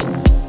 Bye.